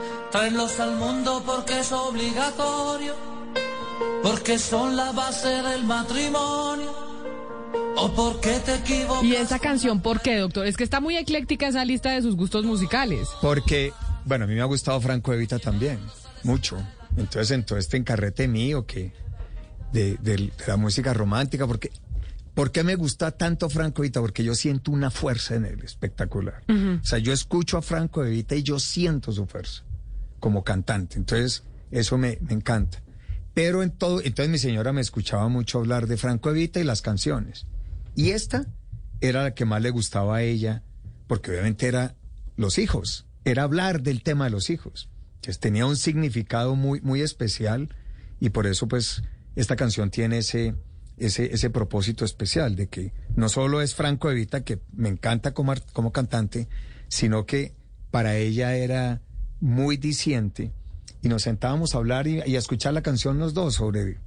vas, tráelos al mundo porque es obligatorio, porque son la base del matrimonio, o porque te equivocas. ¿Y esa canción por qué, doctor? Es que está muy ecléctica esa lista de sus gustos musicales. Porque, bueno, a mí me ha gustado Franco Evita también, mucho. Entonces, en todo este encarrete mío que de, de- de la música romántica, porque ¿por qué me gusta tanto Franco Evita? Porque yo siento una fuerza en él espectacular. O sea, yo escucho a Franco Evita y yo siento su fuerza como cantante. Entonces, eso me, me encanta. Pero en todo, entonces mi señora me escuchaba mucho hablar de Franco Evita y las canciones. Y esta era la que más le gustaba a ella, porque obviamente era los hijos, era hablar del tema de los hijos. Entonces tenía un significado muy, muy especial y por eso pues esta canción tiene ese, ese, ese propósito especial de que no solo es Franco Evita, que me encanta como, como cantante, sino que para ella era muy diciente y nos sentábamos a hablar y, y a escuchar la canción los dos sobre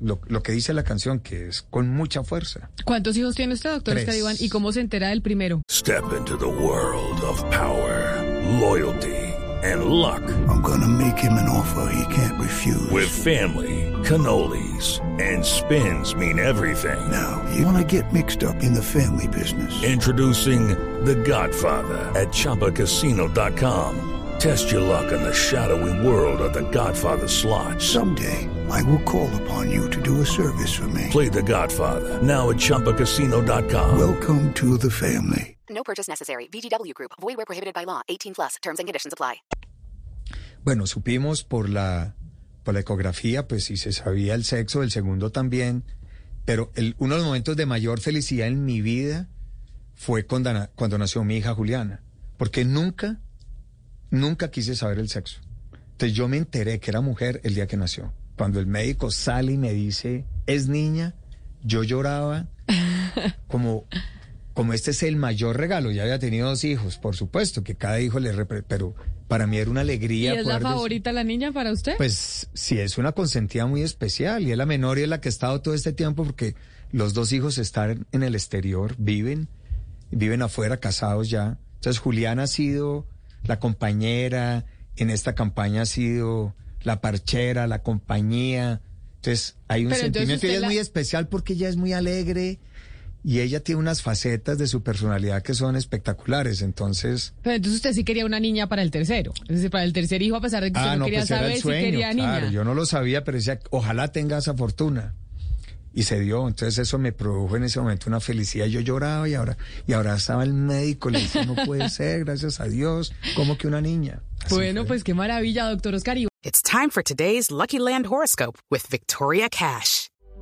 lo, lo que dice la canción, que es con mucha fuerza. ¿Cuántos hijos tiene usted, doctor. Esteban? ¿Y cómo se entera del primero? Step into the world of power, loyalty, and luck. I'm gonna make him an offer he can't refuse. With family, cannolis, and spins mean everything. now, you wanna get mixed up in the family business. Introducing The Godfather at ChumbaCasino.com. Test your luck in the shadowy world of The Godfather slot. Someday, I will call upon you to do a service for me. Play The Godfather now at ChumbaCasino.com. Welcome to the family. No purchase necessary. VGW Group. Void were prohibited by law. 18 plus. Terms and conditions apply. Bueno, supimos por la, por la ecografía, pues si se sabía el sexo, el segundo también, pero el, uno de los momentos de mayor felicidad en mi vida fue cuando nació mi hija Juliana, porque nunca, nunca quise saber el sexo. Entonces yo me enteré que era mujer el día que nació. Cuando el médico sale y me dice, es niña, yo lloraba como, como este es el mayor regalo. Ya había tenido dos hijos, por supuesto, que cada hijo le... Pero para mí era una ¿Y alegría. es la favorita la niña para usted? pues sí, es una consentida muy especial y es la menor y es la que ha estado todo este tiempo porque los dos hijos están en el exterior, viven, viven afuera, casados ya. Entonces Juliana ha sido la compañera, en esta campaña ha sido la parchera, la compañía. Entonces hay un Pero sentimiento ella es muy especial porque ella es muy alegre y ella tiene unas facetas de su personalidad que son espectaculares. Entonces... Pero entonces usted sí quería una niña para el tercero. Es decir, para el tercer hijo, a pesar de que usted no, quería pues era saber el si sueño, quería niña. claro, yo no lo sabía, pero decía, ojalá tenga esa fortuna. Y se dio, entonces eso me produjo en ese momento una felicidad. Yo lloraba y ahora, y ahora estaba el médico, le decía, no puede ser, gracias a Dios, como que una niña. Así Bueno, fue. pues qué maravilla, doctor Oscar. Y It's time for today's Lucky Land horoscope with Victoria Cash.